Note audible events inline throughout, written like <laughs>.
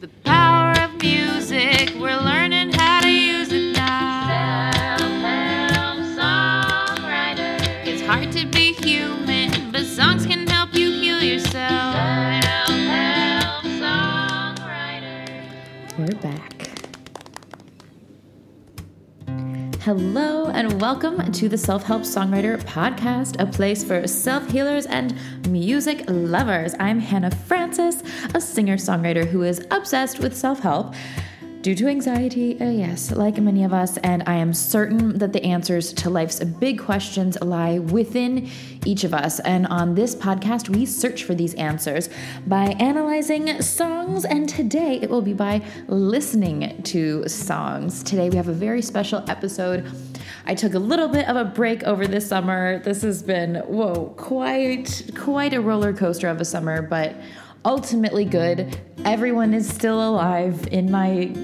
The power Hello, and welcome to the Self Help Songwriter Podcast, a place for self healers and music lovers. I'm Hannah Francis, a singer songwriter who is obsessed with self help due to anxiety, uh, yes, like many of us, and I am certain that the answers to life's big questions lie within each of us. And on this podcast, we search for these answers by analyzing songs, and today it will be by listening to songs. Today we have a very special episode. I took a little bit of a break over this summer. This has been, whoa, quite, quite a roller coaster of a summer, but ultimately good. Everyone is still alive in my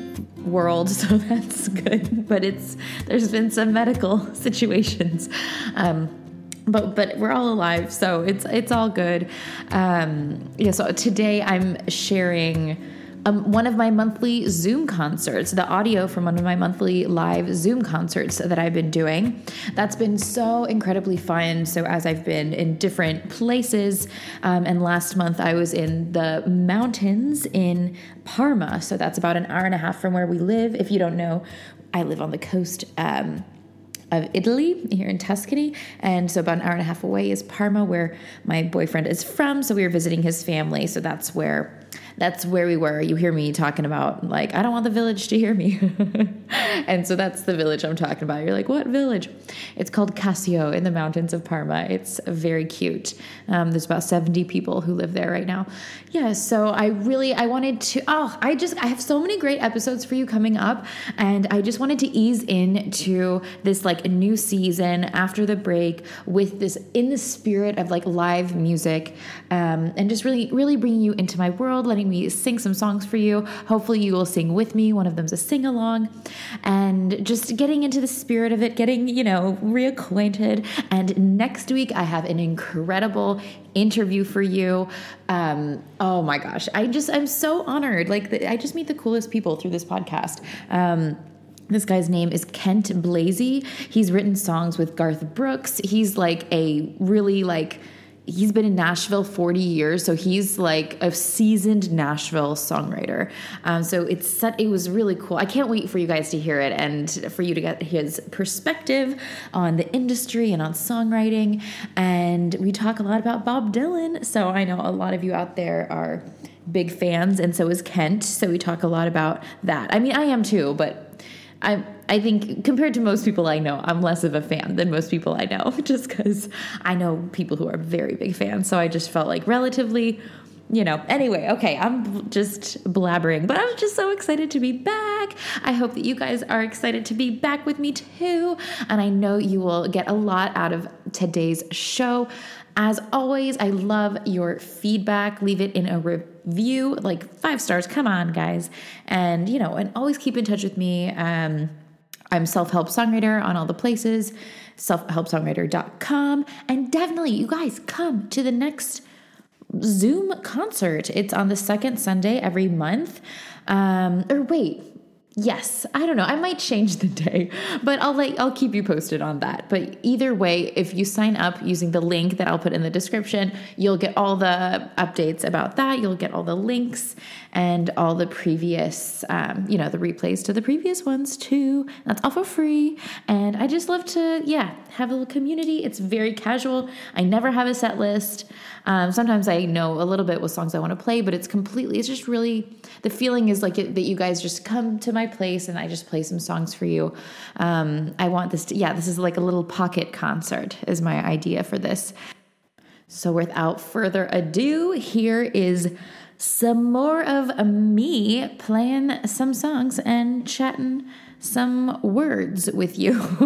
world, <laughs> so that's good. But it's there's been some medical <laughs> situations. Um, but but we're all alive, so it's it's all good. Um, yeah. So today I'm sharing um, one of my monthly Zoom concerts, the audio from one of my monthly live Zoom concerts that I've been doing. That's been so incredibly fun. So, as I've been in different places, um, and last month I was in the mountains in Parma. So, that's about an hour and a half from where we live. If you don't know, I live on the coast. Um, of Italy here in Tuscany. And so, about an hour and a half away is Parma, where my boyfriend is from. So, we were visiting his family. So, that's where that's where we were. You hear me talking about, like, I don't want the village to hear me. <laughs> <laughs> and so that's the village I'm talking about. You're like, what village? It's called Cassio in the mountains of Parma. It's very cute. Um, there's about 70 people who live there right now. Yeah, so I really, I wanted to, oh, I just, I have so many great episodes for you coming up. And I just wanted to ease into this, like, new season after the break with this in the spirit of like live music um, and just really, really bringing you into my world, letting me sing some songs for you. Hopefully, you will sing with me. One of them's a sing along, and just getting into the spirit of it, getting, you know, reacquainted. And next week, I have an incredible interview for you. Um, oh my gosh, I just, I'm so honored. Like, I just meet the coolest people through this podcast. Um, this guy's name is Kent Blazy. He's written songs with Garth Brooks. He's like a really like he's been in Nashville 40 years, so he's like a seasoned Nashville songwriter. Um, so it's set, it was really cool. I can't wait for you guys to hear it and for you to get his perspective on the industry and on songwriting. And we talk a lot about Bob Dylan. So I know a lot of you out there are big fans, and so is Kent. So we talk a lot about that. I mean, I am too, but I I think compared to most people I know, I'm less of a fan than most people I know, <laughs> just because I know people who are very big fans. So I just felt like relatively, you know. Anyway, okay, I'm just blabbering, but I'm just so excited to be back. I hope that you guys are excited to be back with me too, and I know you will get a lot out of today's show. As always, I love your feedback. Leave it in a review, like five stars. Come on, guys. And, you know, and always keep in touch with me. Um, I'm self help songwriter on all the places, selfhelpsongwriter.com. And definitely, you guys, come to the next Zoom concert. It's on the second Sunday every month. Um, or wait, Yes, I don't know. I might change the day, but I'll like I'll keep you posted on that. But either way, if you sign up using the link that I'll put in the description, you'll get all the updates about that. You'll get all the links and all the previous, um, you know, the replays to the previous ones too. That's all for free. And I just love to, yeah, have a little community. It's very casual. I never have a set list. Um, sometimes I know a little bit what songs I want to play, but it's completely, it's just really, the feeling is like it, that you guys just come to my place and I just play some songs for you. Um, I want this to, yeah, this is like a little pocket concert, is my idea for this. So without further ado, here is some more of me playing some songs and chatting some words with you. <laughs>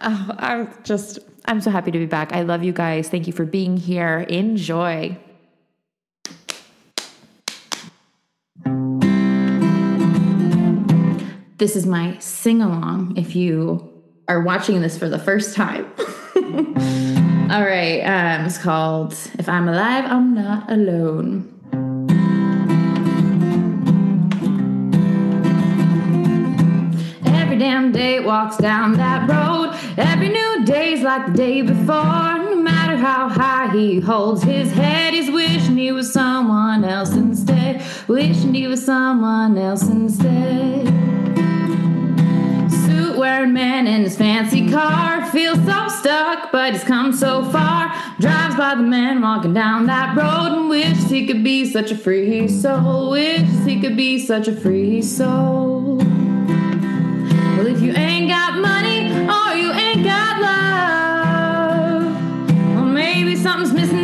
oh, I'm just I'm so happy to be back. I love you guys. Thank you for being here. Enjoy. This is my sing along if you are watching this for the first time. <laughs> All right. Um, it's called If I'm Alive, I'm Not Alone. Every damn day walks down that road. Every new day's like the day before. No matter how high he holds his head, he's wishing he was someone else instead. Wishing he was someone else instead. Wearing man in his fancy car feels so stuck, but he's come so far. Drives by the man walking down that road and wishes he could be such a free soul. Wishes he could be such a free soul. Well, if you ain't got money or you ain't got love, well, maybe something's missing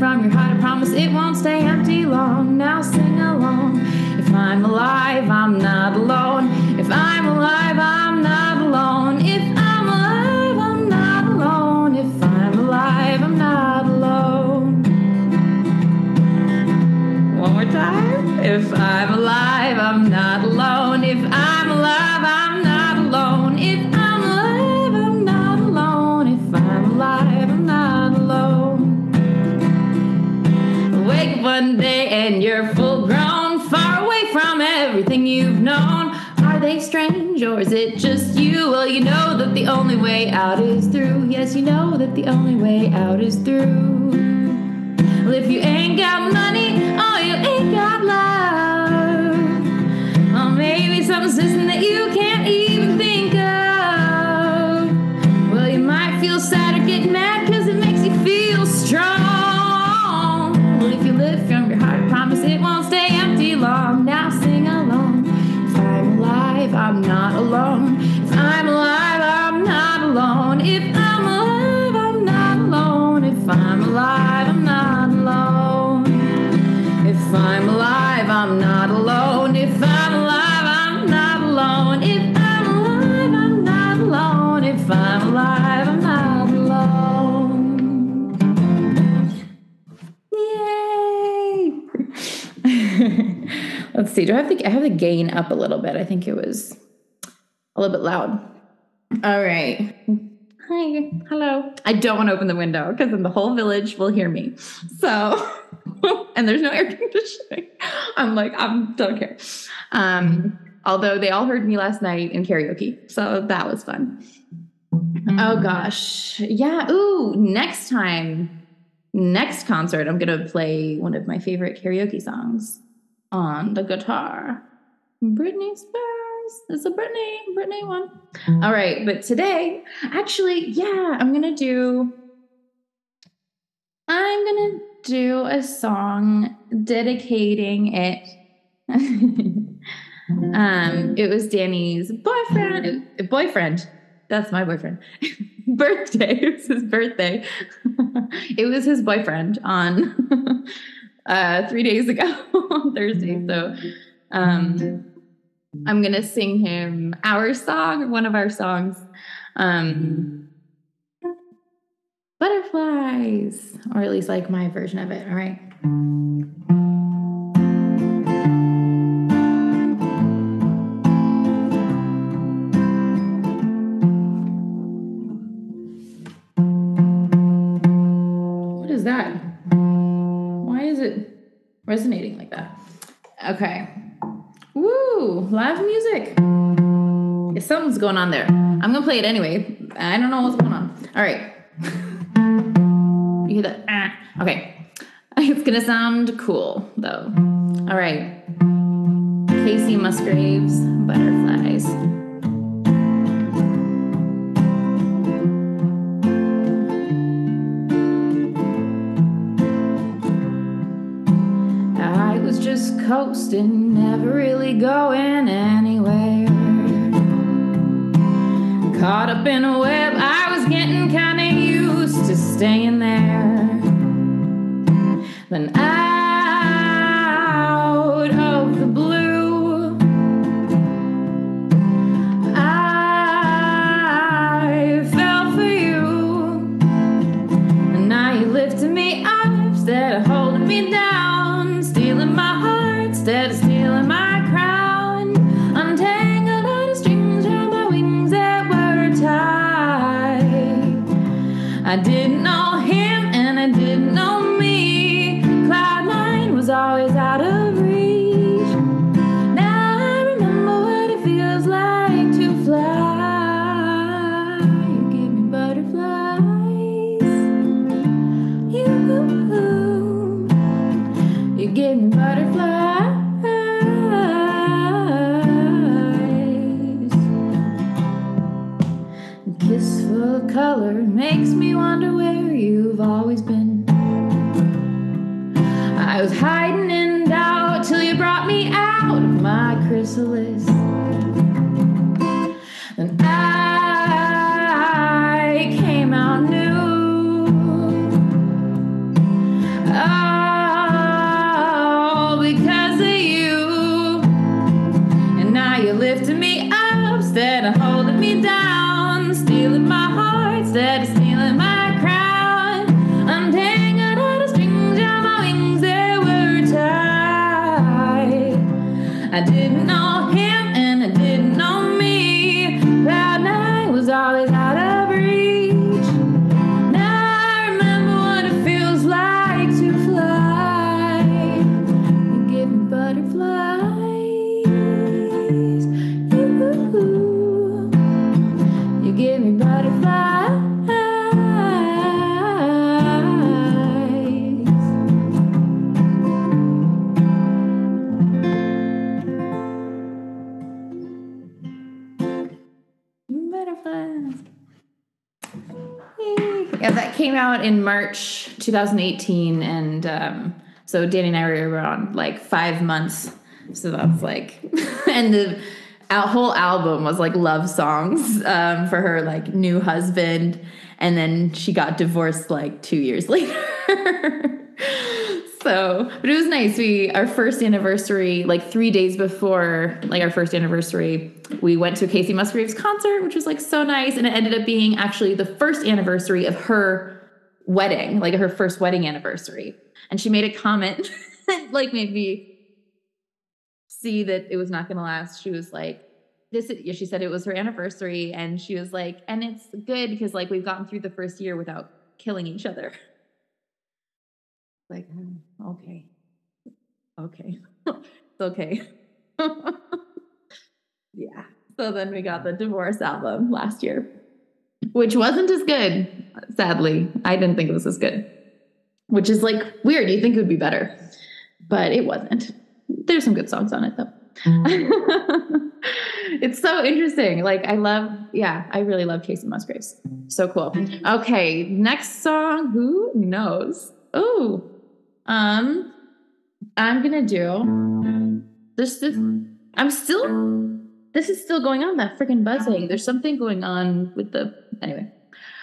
from your heart, I promise it won't stay empty long. Now sing along. If I'm alive, it just you? Well, you know that the only way out is through. Yes, you know that the only way out is through. Well, if you ain't got money or you ain't got love, well, maybe something's missing that you can't even think of. Well, you might feel sad I'm not alone. See. Do I have the I have the gain up a little bit? I think it was a little bit loud. All right. Hi. Hello. I don't want to open the window because then the whole village will hear me. So, <laughs> and there's no air <laughs> conditioning. I'm like, I'm don't care. Um, although they all heard me last night in karaoke. So that was fun. Oh gosh. Yeah. Ooh, next time, next concert, I'm going to play one of my favorite karaoke songs on the guitar. Britney Spears. It's a Britney, Britney one. All right, but today, actually, yeah, I'm gonna do. I'm gonna do a song dedicating it. <laughs> um, it was Danny's boyfriend. Boyfriend. That's my boyfriend. <laughs> birthday. <laughs> It was his birthday. it was his boyfriend on uh, three days ago <laughs> on Thursday. So um, I'm gonna sing him our song, one of our songs. Um, butterflies, or at least like my version of it. All right. Resonating like that? Okay. Woo! Live music. If something's going on there. I'm gonna play it anyway. I don't know what's going on. All right. <laughs> You hear that? Ah. Okay. <laughs> It's gonna sound cool though. All right. Kacey Musgraves, Butterflies. Coasting, never really going anywhere. Caught up in a web, was hiding in doubt till you brought me out of my chrysalis. Out in March 2018, and um, so Danny and I were around like five months. So that's like, <laughs> and the our whole album was like love songs um, for her like new husband, and then she got divorced like two years <laughs> later. so, but it was nice. We our first anniversary, like three days before like our first anniversary, we went to Kacey Musgraves concert, which was like so nice, and it ended up being actually the first anniversary of her wedding, like her first wedding anniversary. And she made a comment <laughs> like made me see that it was not going to last. She was like, this is, she said it was her anniversary and she was like, and it's good because like we've gotten through the first year without killing each other. Like, oh, okay. Okay. it's <laughs> okay. <laughs> yeah. So then we got the divorce album last year, which wasn't as good, sadly. I didn't think it was as good, which is like weird. You think it would be better, but it wasn't. There's some good songs on it though. <laughs> it's so interesting. Like I love, yeah, I really love Kacey Musgraves. So cool. Okay, next song. Who knows? Oh, um, I'm gonna do this. This I'm still. This is still going on. That freaking buzzing. There's something going on with the. Anyway,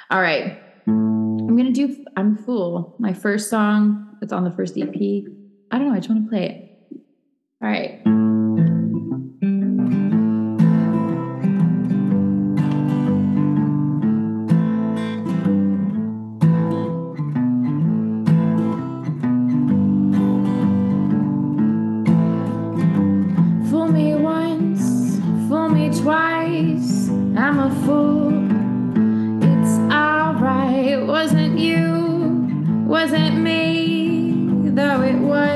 all right. I'm gonna do. I'm fool. My first song. It's on the first EP. I don't know. I just want to play it. All right. Wasn't me, though it was.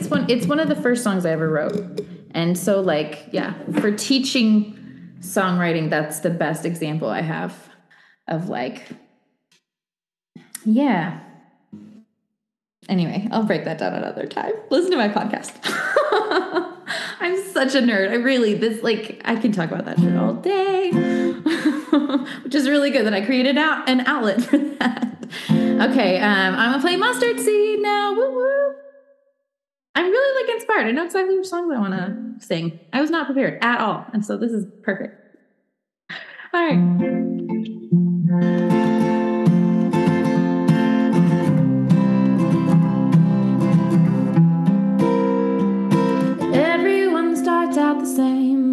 It's one it's one of the first songs I ever wrote. And so like, yeah, for teaching songwriting, that's the best example I have of like yeah. Anyway, I'll break that down another time. Listen to my podcast. <laughs> I'm such a nerd. I really this like I can talk about that shit all day. <laughs> Which is really good that I created out an outlet for that. Okay, um, I'm gonna play Mustard Seed now. Woo woo. I'm really like inspired. I know exactly which songs I want to mm-hmm. sing. I was not prepared at all, and so this is perfect. <laughs> All right. Everyone starts out the same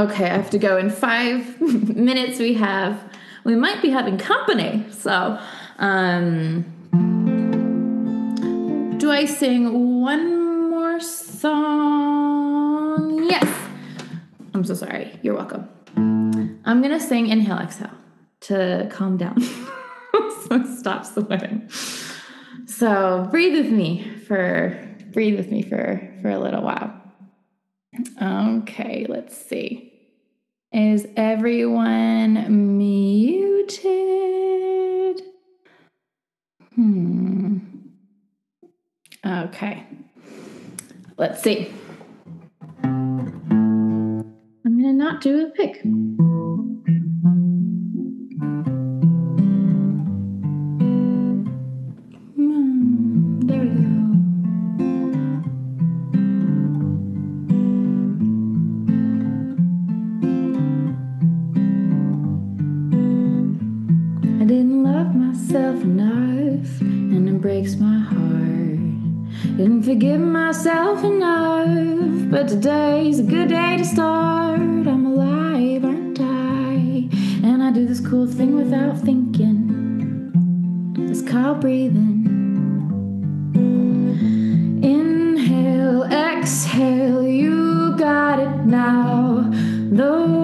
Okay, I have to go in five <laughs> minutes. We have, we might be having company. So, um, do I sing one more song? Yes. I'm so sorry. You're welcome. I'm gonna sing Inhale, Exhale to calm down. <laughs> so stop sweating. So breathe with me for breathe with me for for a little while. Okay, let's see. Is everyone muted? Hmm. Okay. Let's see. I'm going to not do a pick. Myself enough, and it breaks my heart. Didn't forgive myself enough, but today's a good day to start. I'm alive, aren't I? And I do this cool thing without thinking. It's called breathing. Inhale, exhale, you got it now. The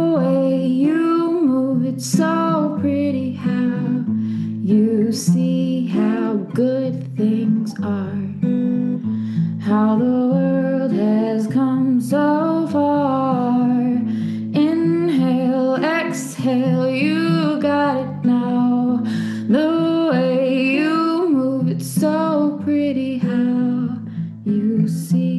see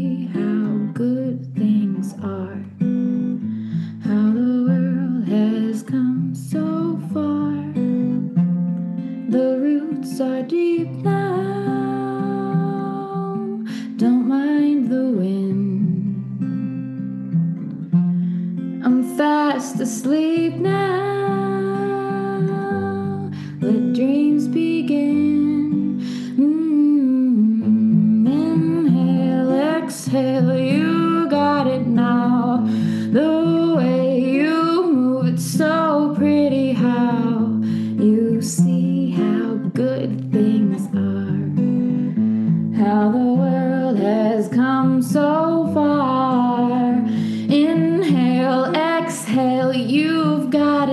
exhale, you've got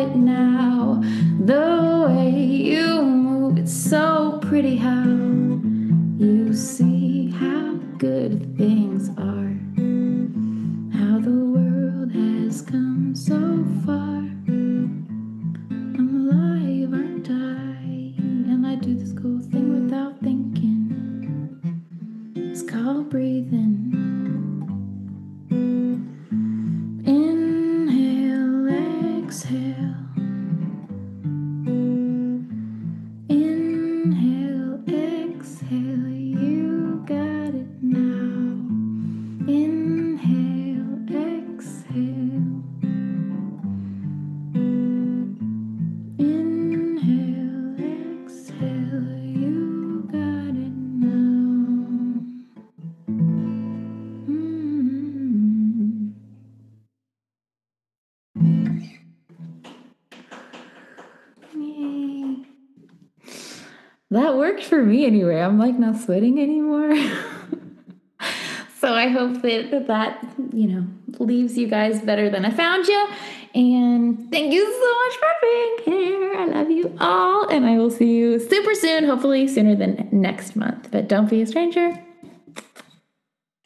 worked for me anyway. I'm like not sweating anymore. <laughs> so I hope that, that that, you know, leaves you guys better than I found you. And thank you so much for being here. I love you all. And I will see you super soon, hopefully sooner than next month. But don't be a stranger.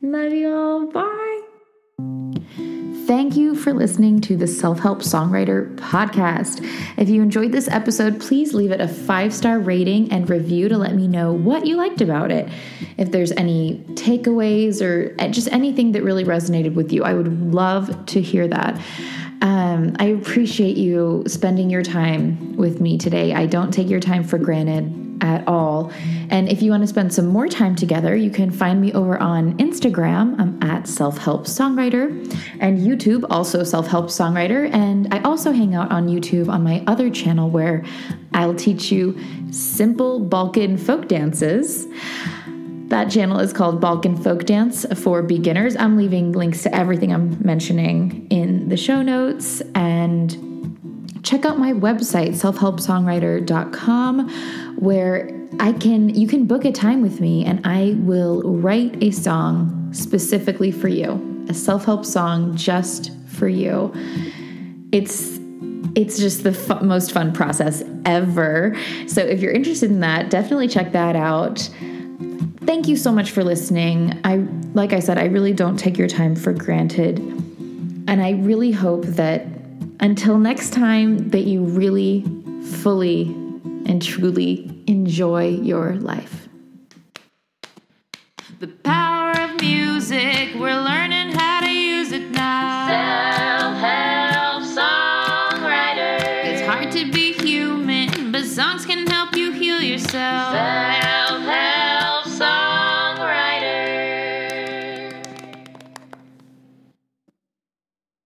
Love you all. Bye. You for listening to the Self Help Songwriter podcast. If you enjoyed this episode, please leave it a five star rating and review to let me know what you liked about it. If there's any takeaways or just anything that really resonated with you, I would love to hear that. Um, I appreciate you spending your time with me today. I don't take your time for granted at all. And if you want to spend some more time together, you can find me over on Instagram. I'm at Self Help Songwriter and YouTube, also Self Help Songwriter. And I also hang out on YouTube on my other channel where I'll teach you simple Balkan folk dances. That channel is called Balkan Folk Dance for Beginners. I'm leaving links to everything I'm mentioning in the show notes and check out my website selfhelpsongwriter.com where I can you can book a time with me and I will write a song specifically for you. A self-help song just for you. It's it's just the most fun process ever. So if you're interested in that, definitely check that out. Thank you so much for listening. I like I said, I really don't take your time for granted. And I really hope that until next time that you really fully and truly enjoy your life. The power of music, we're learning how to use it now. Self-help songwriter. It's hard to be human, but songs can help you heal yourself. Self-